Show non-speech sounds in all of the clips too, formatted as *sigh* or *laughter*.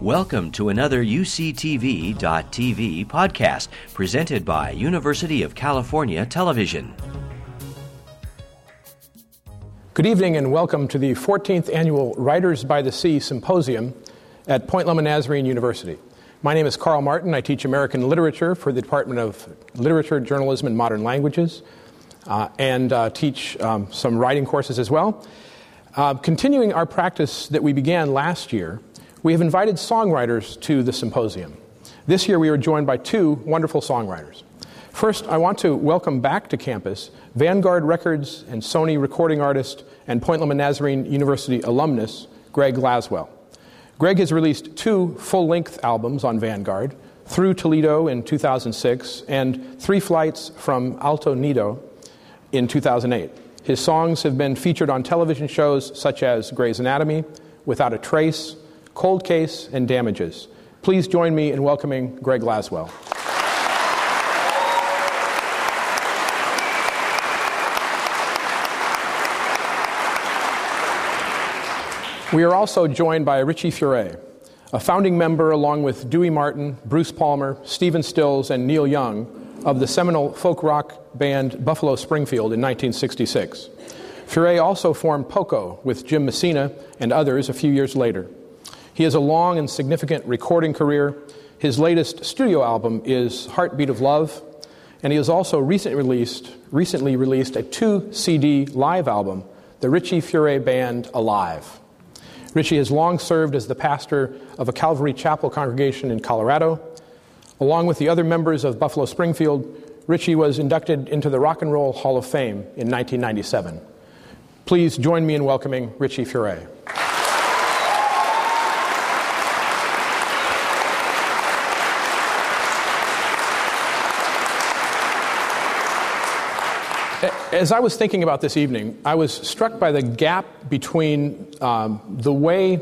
Welcome to another UCTV.tv podcast presented by University of California Television. Good evening and welcome to the 14th annual Writers by the Sea Symposium at Point Loma Nazarene University. My name is Carl Martin. I teach American literature for the Department of Literature, Journalism, and Modern Languages, uh, and uh, teach um, some writing courses as well. Uh, continuing our practice that we began last year, we have invited songwriters to the symposium. This year we are joined by two wonderful songwriters. First, I want to welcome back to campus Vanguard Records and Sony recording artist and Point Loma Nazarene University alumnus Greg Laswell. Greg has released two full length albums on Vanguard Through Toledo in 2006 and Three Flights from Alto Nido in 2008. His songs have been featured on television shows such as Grey's Anatomy, Without a Trace, Cold Case, and Damages. Please join me in welcoming Greg Laswell. We are also joined by Richie Furay, a founding member, along with Dewey Martin, Bruce Palmer, Stephen Stills, and Neil Young, of the seminal folk rock band Buffalo Springfield in 1966. Furay also formed Poco with Jim Messina and others a few years later. He has a long and significant recording career. His latest studio album is Heartbeat of Love, and he has also recently released, recently released a two CD live album, The Richie Furay Band Alive. Richie has long served as the pastor of a Calvary Chapel congregation in Colorado. Along with the other members of Buffalo Springfield, Richie was inducted into the Rock and Roll Hall of Fame in 1997. Please join me in welcoming Richie Furay. As I was thinking about this evening, I was struck by the gap between um, the way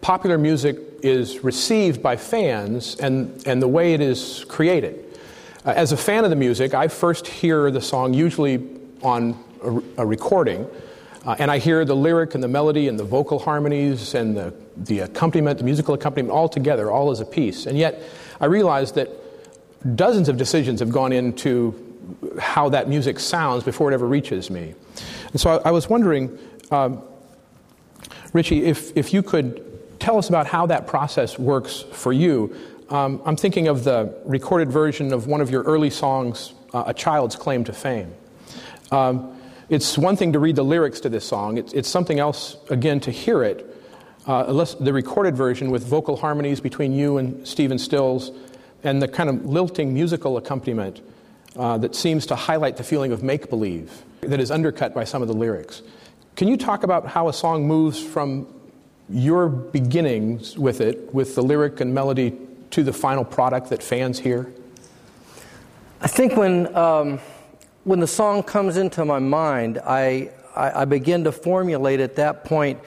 popular music is received by fans and, and the way it is created. Uh, as a fan of the music, I first hear the song usually on a, a recording, uh, and I hear the lyric and the melody and the vocal harmonies and the, the accompaniment, the musical accompaniment all together, all as a piece. And yet, I realize that dozens of decisions have gone into how that music sounds before it ever reaches me. And so I, I was wondering, um, Richie, if, if you could tell us about how that process works for you. Um, I'm thinking of the recorded version of one of your early songs, uh, A Child's Claim to Fame. Um, it's one thing to read the lyrics to this song, it's, it's something else, again, to hear it. Uh, the recorded version with vocal harmonies between you and Stephen Stills and the kind of lilting musical accompaniment uh, that seems to highlight the feeling of make believe that is undercut by some of the lyrics. Can you talk about how a song moves from your beginnings with it, with the lyric and melody, to the final product that fans hear? I think when, um, when the song comes into my mind, I, I, I begin to formulate at that point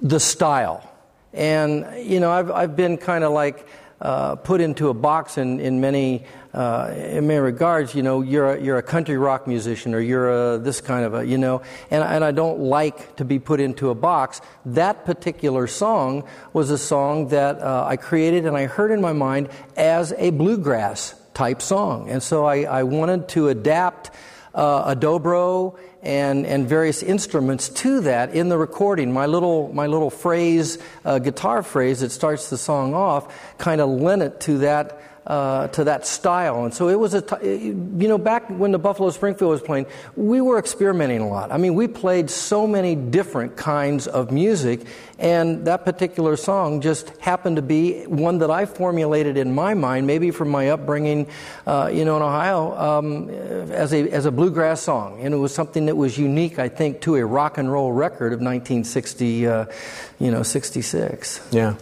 the style. And, you know, I've, I've been kind of like uh, put into a box in, in many uh, in many regards, you know, you're a, you're a country rock musician or you're a, this kind of a, you know, and, and I don't like to be put into a box. That particular song was a song that uh, I created and I heard in my mind as a bluegrass type song. And so I, I wanted to adapt uh, a dobro and, and various instruments to that in the recording. My little, my little phrase, uh, guitar phrase that starts the song off, kind of lent it to that uh, to that style. And so it was a, t- you know, back when the Buffalo Springfield was playing, we were experimenting a lot. I mean, we played so many different kinds of music, and that particular song just happened to be one that I formulated in my mind, maybe from my upbringing, uh, you know, in Ohio, um, as a as a bluegrass song, and it was something that was unique, I think, to a rock and roll record of 1960, uh, you know, 66. Yeah,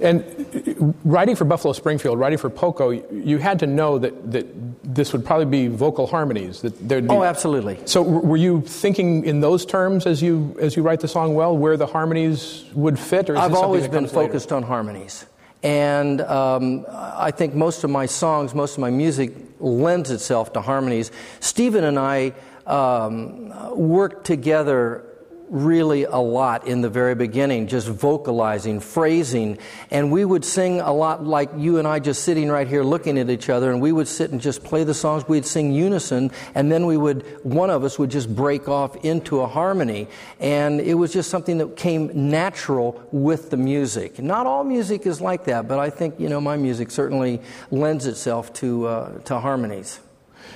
and writing for Buffalo Springfield, writing for Poco, you had to know that that this would probably be vocal harmonies. That there'd be, oh, absolutely. So, were you thinking in those terms as you as you write the song? Well, where the harmonies would fit? Or I've always been focused on harmonies. And um, I think most of my songs, most of my music lends itself to harmonies. Stephen and I um, worked together really a lot in the very beginning, just vocalizing, phrasing. And we would sing a lot like you and I just sitting right here looking at each other, and we would sit and just play the songs. We'd sing unison, and then we would, one of us would just break off into a harmony. And it was just something that came natural with the music. Not all music is like that, but I think, you know, my music certainly lends itself to, uh, to harmonies.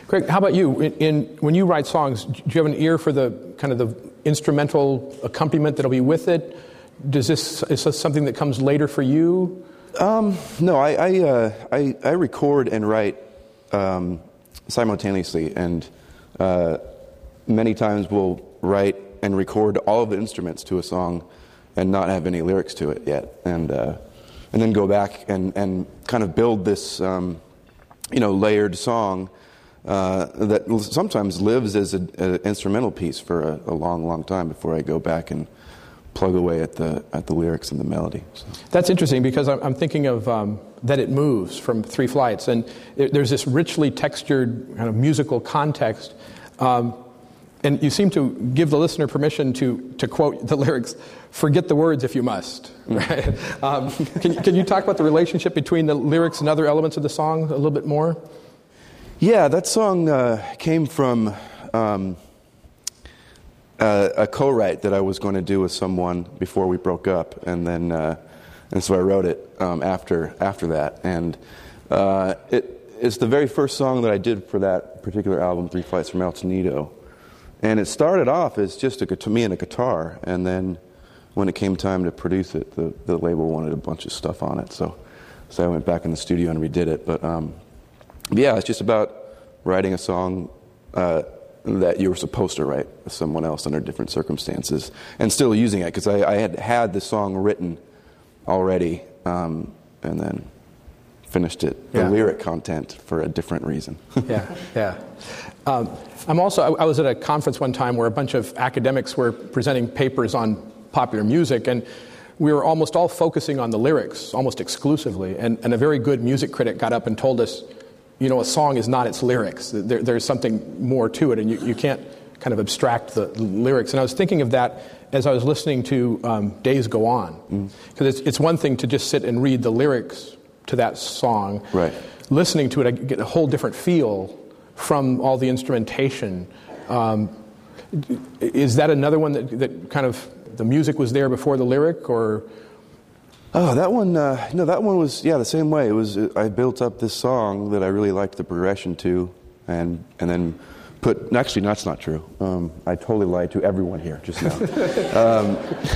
Greg, how about you? In, in, when you write songs, do you have an ear for the kind of the instrumental accompaniment that'll be with it? Does this is this something that comes later for you? Um, no, I I, uh, I, I record and write um, simultaneously, and uh, many times we'll write and record all of the instruments to a song and not have any lyrics to it yet, and uh, and then go back and and kind of build this um, you know layered song uh, that sometimes lives as an instrumental piece for a, a, long, long time before I go back and plug away at the at the lyrics and the melody. So. That's interesting because I'm, I'm thinking of um, that it moves from Three Flights, and it, there's this richly textured kind of musical context. Um, and you seem to give the listener permission to, to quote the lyrics, forget the words if you must. Mm. *laughs* Right? Um, can, can you talk about the relationship between the lyrics and other elements of the song a little bit more? Yeah, that song uh, came from um, a, a, co-write that I was going to do with someone before we broke up, and then uh, and so I wrote it um, after after that, and uh, it, it's the very first song that I did for that particular album, Three Flights from Alto Nido, and it started off as just a, me and a guitar, and then when it came time to produce it, the, the label wanted a bunch of stuff on it, so so I went back in the studio and redid it, but. Um, yeah, it's just about writing a song uh, that you were supposed to write with someone else under different circumstances and still using it because I, I, had had the song written already um, and then finished it, the lyric content, for a different reason. *laughs* yeah, yeah. Um, I'm also, I, I was at a conference one time where a bunch of academics were presenting papers on popular music and we were almost all focusing on the lyrics almost exclusively. And, and a very good music critic got up and told us you know, a song is not its lyrics. There, there's something more to it, and you, you can't kind of abstract the lyrics. And I was thinking of that as I was listening to um, Days Go On. Because mm. it's, it's one thing to just sit and read the lyrics to that song. Right. Listening to it, I get a whole different feel from all the instrumentation. Um, is that another one that, that kind of the music was there before the lyric, or Oh, that one, uh, no, that one was, yeah, the same way. It was, I built up this song that I really liked the progression to, and, and then put, actually, that's not true. Um, I totally lied to everyone here just now. *laughs* um, *laughs*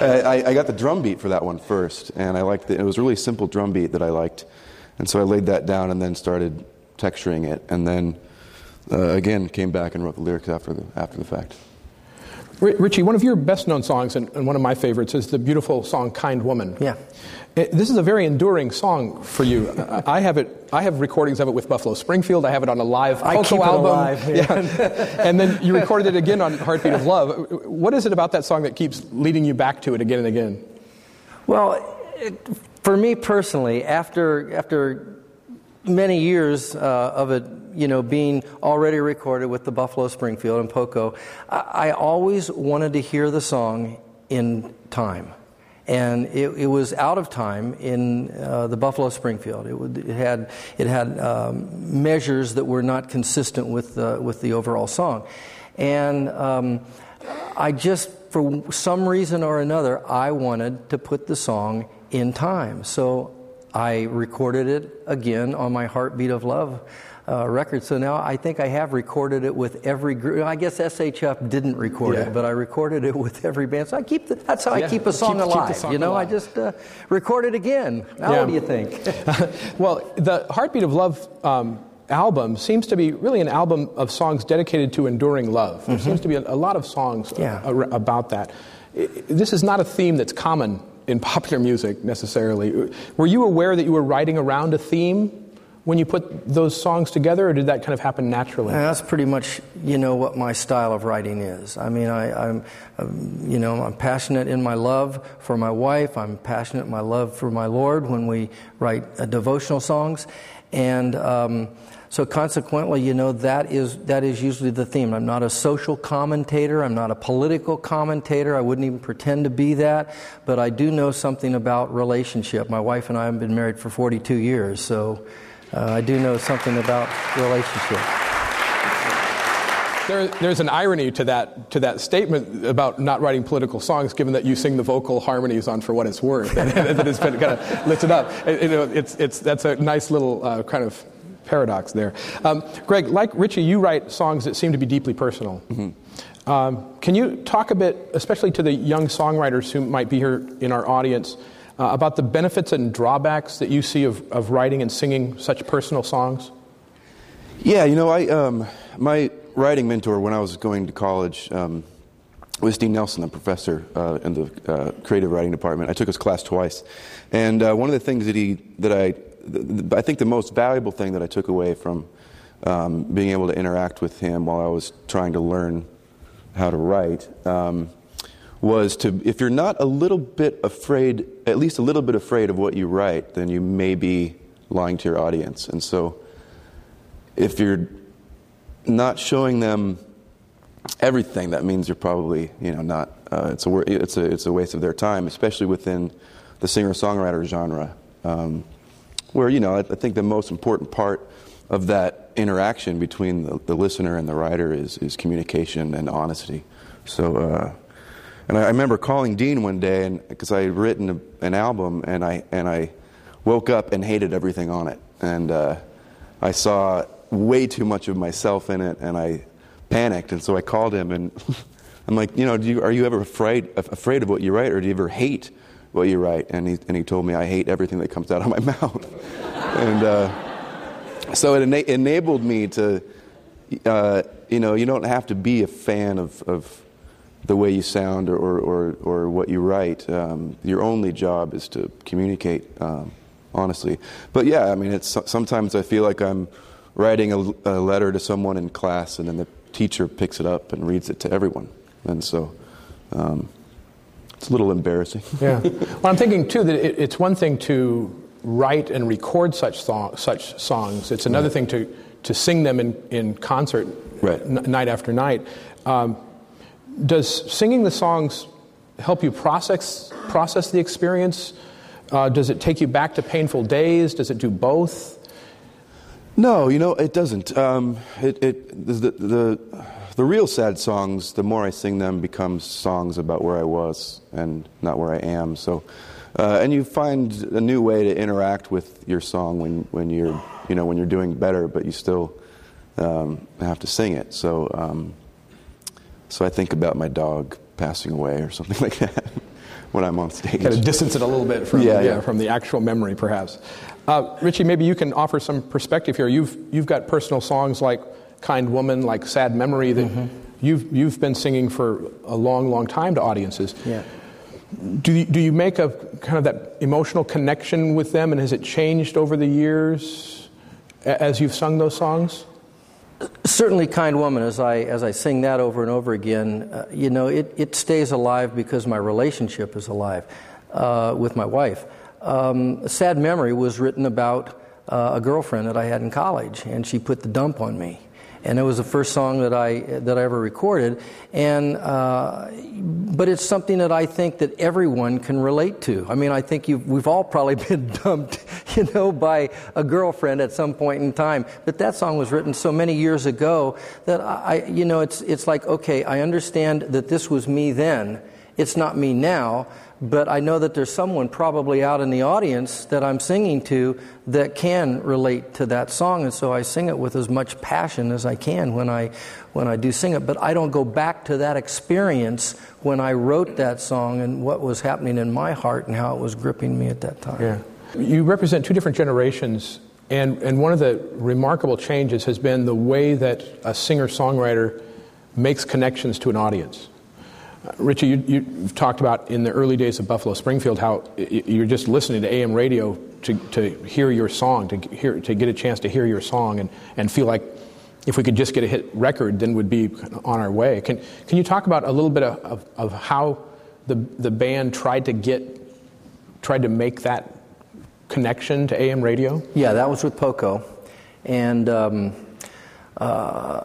I, I, got the drum beat for that one first, and I liked it. It was a really simple drum beat that I liked. And so I laid that down and then started texturing it, and then uh, again came back and wrote the lyrics after the, after the fact. Richie, one of your best known songs, and, one of my favorites, is the beautiful song Kind Woman. Yeah. It, this is a very enduring song for you. I have it. I have recordings of it with Buffalo Springfield. I have it on a live Poco album. Alive, *laughs* yeah. yeah. *laughs* and then you recorded it again on Heartbeat of Love. What is it about that song that keeps leading you back to it again and again? Well, it, for me personally, after after many years uh, of it you know, being already recorded with the Buffalo Springfield and Poco, I, I always wanted to hear the song in time. And it, it was out of time in uh, the Buffalo Springfield. It, would, it had, it had um, measures that were not consistent with the, with the overall song. And um, I just, for some reason or another, I wanted to put the song in time. So I recorded it again on my Heartbeat of Love uh, record. So now I think I have recorded it with every group. I guess SHF didn't record yeah. it, but I recorded it with every band. So I keep the, that's how yeah. I keep a song keep, alive. Keep song you know, alive. I just uh, record it again. Now, yeah. what do you think? *laughs* *laughs* well, the Heartbeat of Love. Um, album seems to be really an album of songs dedicated to enduring love. There mm-hmm. seems to be a, a lot of songs a, a, about that. It, this is not a theme that's common in popular music necessarily. Were you aware that you were writing around a theme when you put those songs together, or did that kind of happen naturally? that's pretty much, you know, what my style of writing is. I mean, I, am you know, I'm passionate in my love for my wife. I'm passionate in my love for my Lord when we write uh, devotional songs, and um, So consequently, you know, that is, that is usually the theme. I'm not a social commentator. I'm not a political commentator. I wouldn't even pretend to be that. But I do know something about relationship. My wife and I have been married for 42 years, so uh, I do know something about relationship. There, there's an irony to that, to that statement about not writing political songs, given that you sing the vocal harmonies on For What It's Worth, *laughs* that it's been kind of lifted up. It, know, it's, it's, that's a nice little uh, kind of paradox there. Um, Greg, like Richie, you write songs that seem to be deeply personal. Mm-hmm. Um, can you talk a bit, especially to the young songwriters who might be here in our audience, uh, about the benefits and drawbacks that you see of, of writing and singing such personal songs? Yeah, you know, I um, my writing mentor when I was going to college um, was Dean Nelson, a professor uh, in the uh, creative writing department. I took his class twice, and uh, one of the things that he that I I think the most valuable thing that I took away from um, being able to interact with him while I was trying to learn how to write um, was to if you're not a little bit afraid, at least a little bit afraid of what you write, then you may be lying to your audience, and so if you're not showing them everything, that means you're probably, you know, not. Uh, it's a it's a it's a waste of their time, especially within the singer-songwriter genre, um, where you know I, I, think the most important part of that interaction between the, the listener and the writer is is communication and honesty. So. Uh, and I, I remember calling Dean one day, and because I had written a, an album, and I and I woke up and hated everything on it, and uh, I saw way too much of myself in it, and I panicked. And so I called him, and *laughs* I'm like, you know, you, are you ever afraid afraid of what you write, or do you ever hate what you write? And he and he told me I hate everything that comes out of my *laughs* mouth. and uh, so it ena- enabled me to, uh, you know, you don't have to be a fan of, of the way you sound or, or, or, or what you write. Um, your only job is to communicate, um, honestly. But yeah, I mean, it's sometimes I feel like I'm writing a, a, letter to someone in class, and then the teacher picks it up and reads it to everyone. And so um, it's a little embarrassing. yeah. Well, I'm thinking, too, that it, it's one thing to write and record such, song, such songs, it's another right. thing to, to sing them in, in concert right. n- night after night. Um, does singing the songs help you process, process the experience? Uh, does it take you back to painful days? Does it do both? No, you know, it doesn't. Um, it, it, the, the, the real sad songs, the more I sing them, become songs about where I was and not where I am. So, uh, and you find a new way to interact with your song when, when you're, you know, when you're doing better, but you still um, have to sing it. So, um, so I think about my dog passing away or something *laughs* like that when I'm on stage. Kind of distance it a little bit from, yeah, yeah. yeah from the actual memory, perhaps. Uh, Richie, maybe you can offer some perspective here. You've, you've got personal songs like Kind Woman, like Sad Memory that mm-hmm. you've, you've been singing for a long, long time to audiences. Yeah. Do you, do you make a kind of that emotional connection with them, and has it changed over the years as you've sung those songs? Certainly, Kind Woman, as I, as I sing that over and over again, uh, you know, it, it stays alive because my relationship is alive uh, with my wife. Um, Sad Memory was written about uh, a girlfriend that I had in college, and she put the dump on me. And it was the first song that I that I ever recorded, and uh, but it's something that I think that everyone can relate to. I mean, I think we've all probably *laughs* been dumped, you know, by a girlfriend at some point in time. But that song was written so many years ago that I, you know, it's it's like okay, I understand that this was me then. It's not me now, but I know that there's someone probably out in the audience that I'm singing to that can relate to that song, and so I sing it with as much passion as I can when I when I do sing it. But I don't go back to that experience when I wrote that song and what was happening in my heart and how it was gripping me at that time. Yeah, you represent two different generations. And, and one of the remarkable changes has been the way that a singer songwriter makes connections to an audience. Richie, you, you, talked about in the early days of Buffalo Springfield how you're just listening to AM radio to, to hear your song, to, hear, to get a chance to hear your song, and, and feel like if we could just get a hit record, then we'd be on our way. Can, can you talk about a little bit of, of, of how the, the band tried to get, tried to make that connection to AM radio? Yeah, that was with Poco. And um, uh,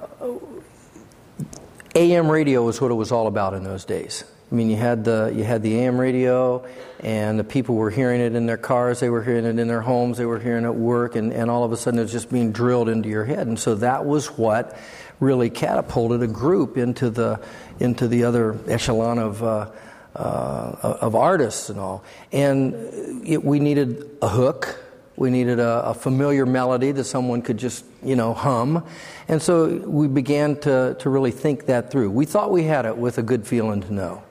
AM radio was what it was all about in those days. I mean, you had the you had the AM radio, and the people were hearing it in their cars, they were hearing it in their homes, they were hearing it at work, and, and all of a sudden it was just being drilled into your head. And so that was what really catapulted a group into the into the other echelon of uh, uh, of artists and all. And it, we needed a hook. We needed a, a, familiar melody that someone could just, you know, hum. And so we began to, to really think that through. We thought we had it with a good feeling to know.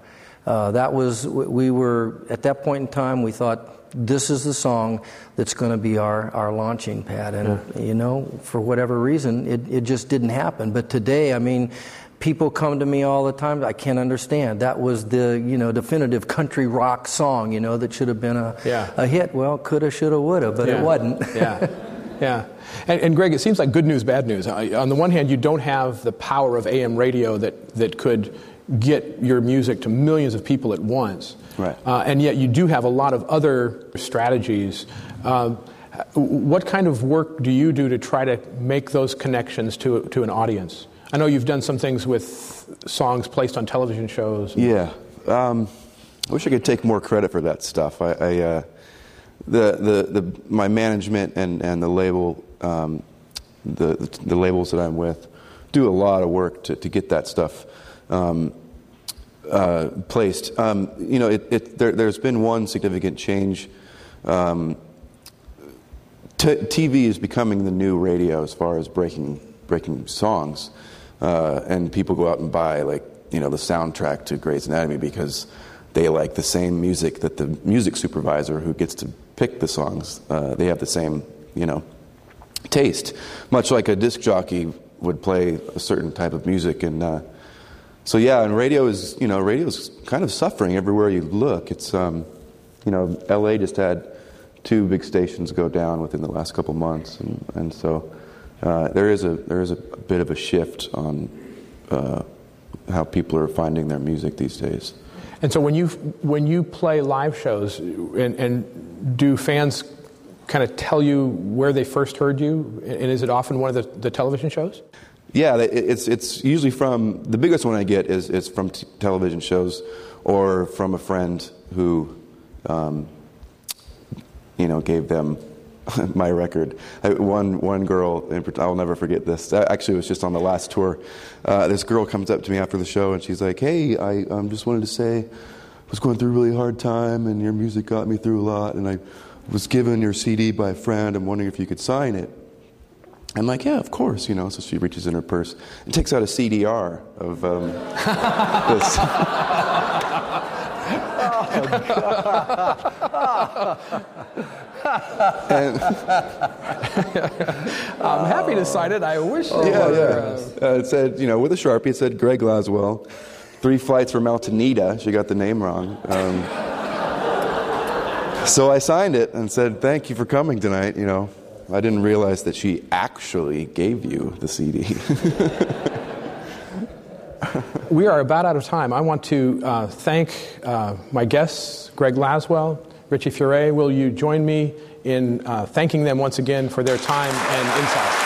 Uh, that was, we were, at that point in time, we thought, this is the song that's going to be our, our launching pad. And, yeah. you know, for whatever reason, it, it just didn't happen. But today, I mean, people come to me all the time i can't understand that was the you know definitive country rock song you know that should have been a, yeah. a hit well coulda shoulda woulda but yeah. it wasn't *laughs* yeah yeah and, and, greg it seems like good news bad news on the one hand you don't have the power of am radio that, that could get your music to millions of people at once. Right. Uh, and yet you do have a lot of other strategies. Uh, what kind of work do you do to try to make those connections to, to an audience? I know you've done some things with songs placed on television shows. Yeah. Um, I wish I could take more credit for that stuff. I, I uh, the, the, the, my management and, and the label, um, the, the labels that I'm with, do a lot of work to, to get that stuff um, uh, placed. Um, you know, it, it, there, has been one significant change. Um, t- TV is becoming the new radio as far as breaking breaking songs, uh, and people go out and buy like you know the soundtrack to Grey's Anatomy because they like the same music that the music supervisor who gets to pick the songs. Uh, they have the same you know taste, much like a disc jockey would play a certain type of music and uh, so yeah, and radio is you know radio is kind of suffering everywhere you look. It's um, you know L.A. just had two big stations go down within the last couple months, and and so uh, there is a there is a, bit of a shift on uh, how people are finding their music these days. And so when you when you play live shows, and, and do fans kind of tell you where they first heard you, and is it often one of the, the television shows? Yeah, it's it's usually from the biggest one I get is is from t- television shows or from a friend who, um, you know, gave them *laughs* my record. I, one one girl, I'll never forget this. Actually, it was just on the last tour. Uh, this girl comes up to me after the show and she's like, "Hey, I um, just wanted to say, I was going through a really hard time, and your music got me through a lot, and I was given your CD by a friend. I'm wondering if you could sign it." I'm like, yeah, of course, you know. So she reaches in her purse and takes out a CDR of um, *laughs* this. *laughs* and, I'm happy to sign it. I wish. Oh, yeah, yeah. Uh, it said, you know, with a sharpie, it said Greg Laswell. Three flights from Altanita. She got the name wrong. Um, so I signed it and said, "Thank you for coming tonight." You know, I didn't realize that she actually gave you the CD. *laughs* we are about out of time. I want to uh, thank uh, my guests, Greg Laswell, Richie Furay. Will you join me in uh, thanking them once again for their time and insight?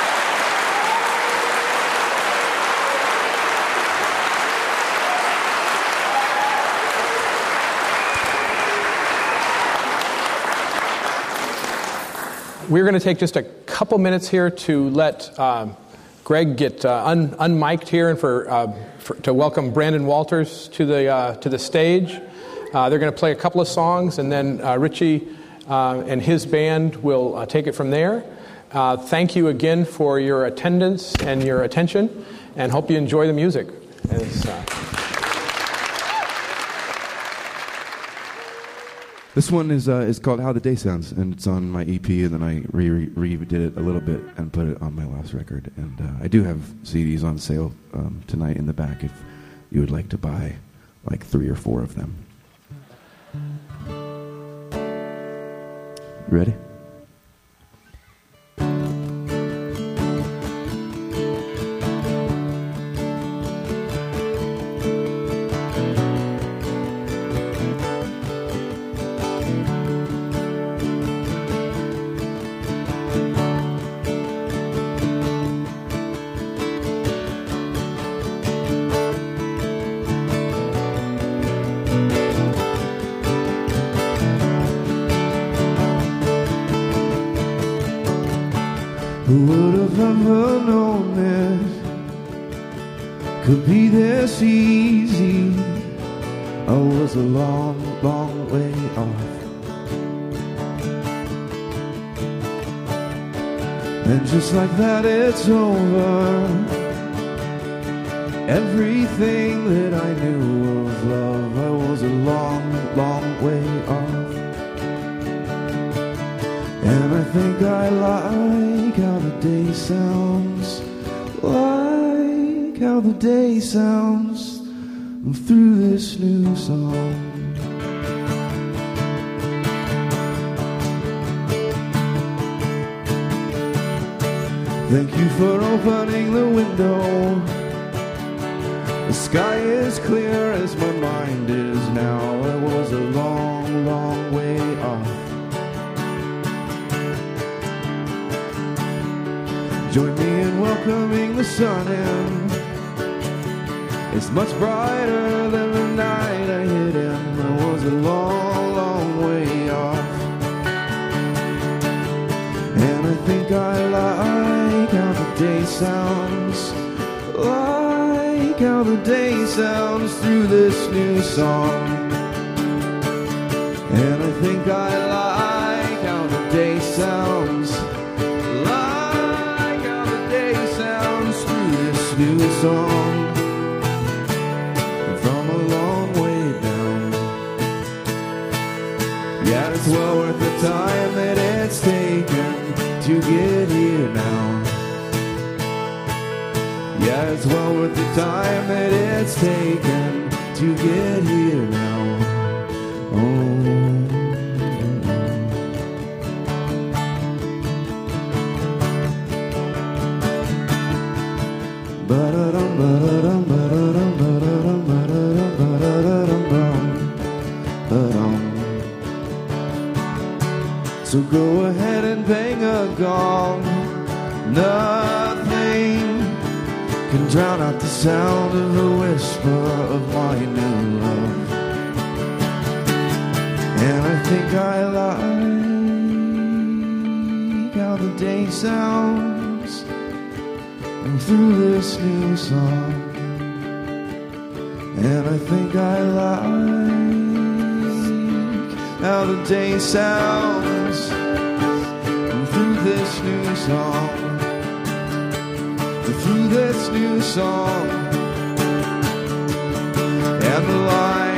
We're going to take just a couple minutes here to let um, Greg get uh, un- unmiked here and for, uh, for, to welcome Brandon Walters to the, uh, to the stage. Uh, they're going to play a couple of songs, and then uh, Richie uh, and his band will take it from there. thank you again for your attendance and your attention, and hope you enjoy the music. This one is uh, is called How the Day Sounds, and it's on my EP, and then I re re redid it a little bit and put it on my last record. And uh, I do have CDs on sale um, tonight in the back if you would like to buy like three or four of them. Ready? Would have ever known this could be this easy? I was a long, long way off. And just like that, it's over. Everything that I knew of love, I was a long, long way off. And I think I like how day sounds, like how the day sounds through this new song. Thank you for opening the window. The sky is clear as my mind is now. I was a long, long way off. Join me in welcoming the sun in. It's much brighter than the night I hid in. I was a long, long way off. And I think I like how the day sounds. Like how the day sounds through this new song. And I think I like song. From a long way down. Yeah, it's well worth the time that it's taken to get here now. Yeah, it's well worth the time that it's taken And I think I like how the day sounds through this new song. And I think I like how the day sounds through this new song. Through this new song. And the lines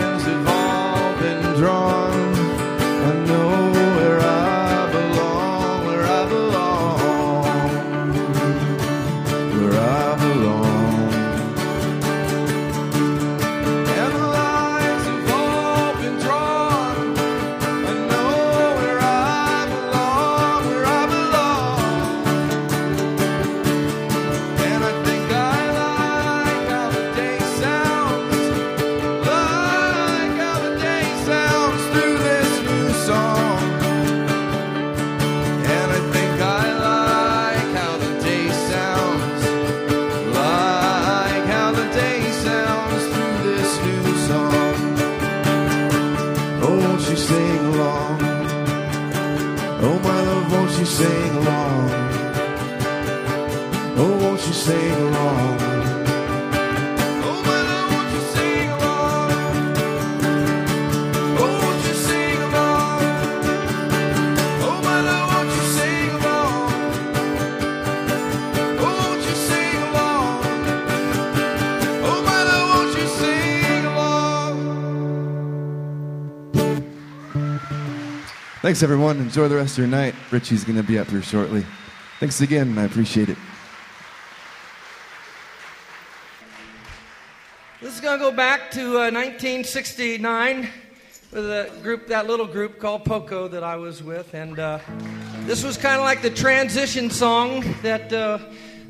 Thanks, everyone. Enjoy the rest of your night. Richie's going to be up here shortly. Thanks again. I appreciate it. This is going to go back to uh, 1969 with a group, that little group called Poco that I was with. And uh, this was kind of like the transition song that uh,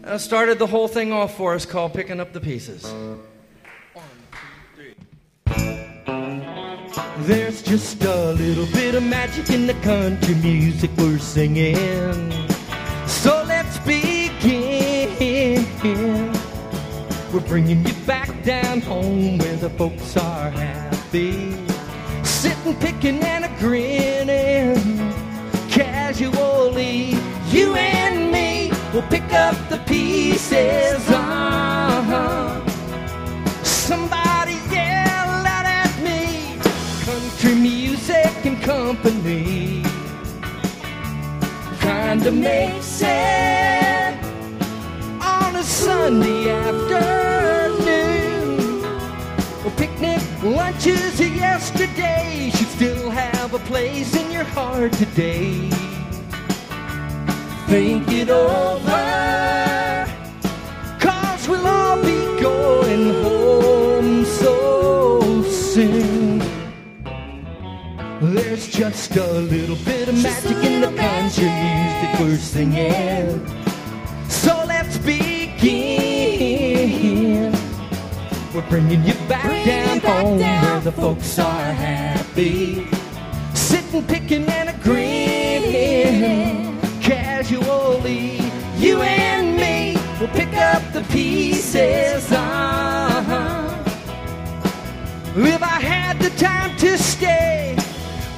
uh, started the whole thing off for us called Picking Up the Pieces. There's just a little bit of magic in the country music we're singing. So let's begin. We're bringing you back down home where the folks are happy. Sitting, picking, and a grinning. Casually, you and me We'll pick up the pieces. Uh-huh. Somebody company. Kinda makes it on a Sunday afternoon. Well, picnic lunches of yesterday should still have a place in your heart today. Think it over, cause we'll all be going just a little bit of magic in the country music we're singing. So let's begin. We're bringing you back down home where the folks are happy. Sitting, picking, and agreeing.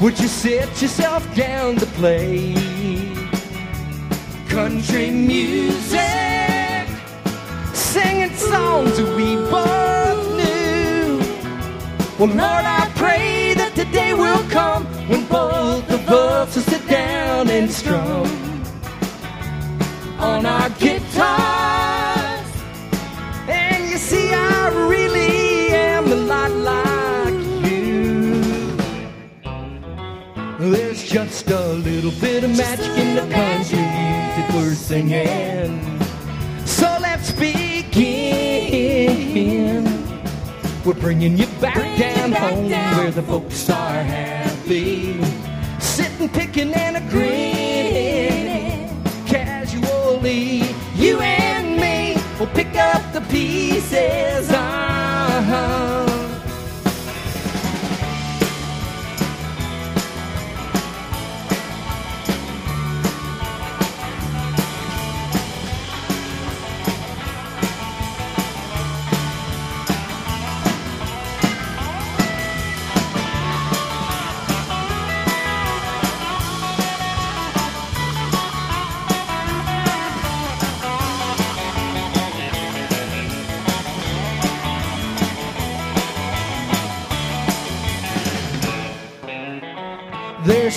Would you sit yourself down to play country music? Singing songs that we both knew. Well, Lord, I pray that the day will come when both of us will sit down and strum on our guitars. Just a little bit of magic in the country music we're singing. So let's begin. We're bringing you back down home where the folks are happy. Sitting, picking, and agreeing. Casually, you and me will pick up the pieces.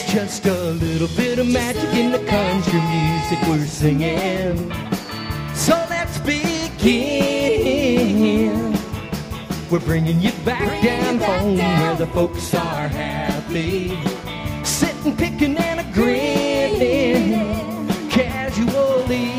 Just a little bit of magic in the country music we're singing. So let's begin. We're bringing you back down home where the folks are happy. Sitting, picking, and agreeing. Casually,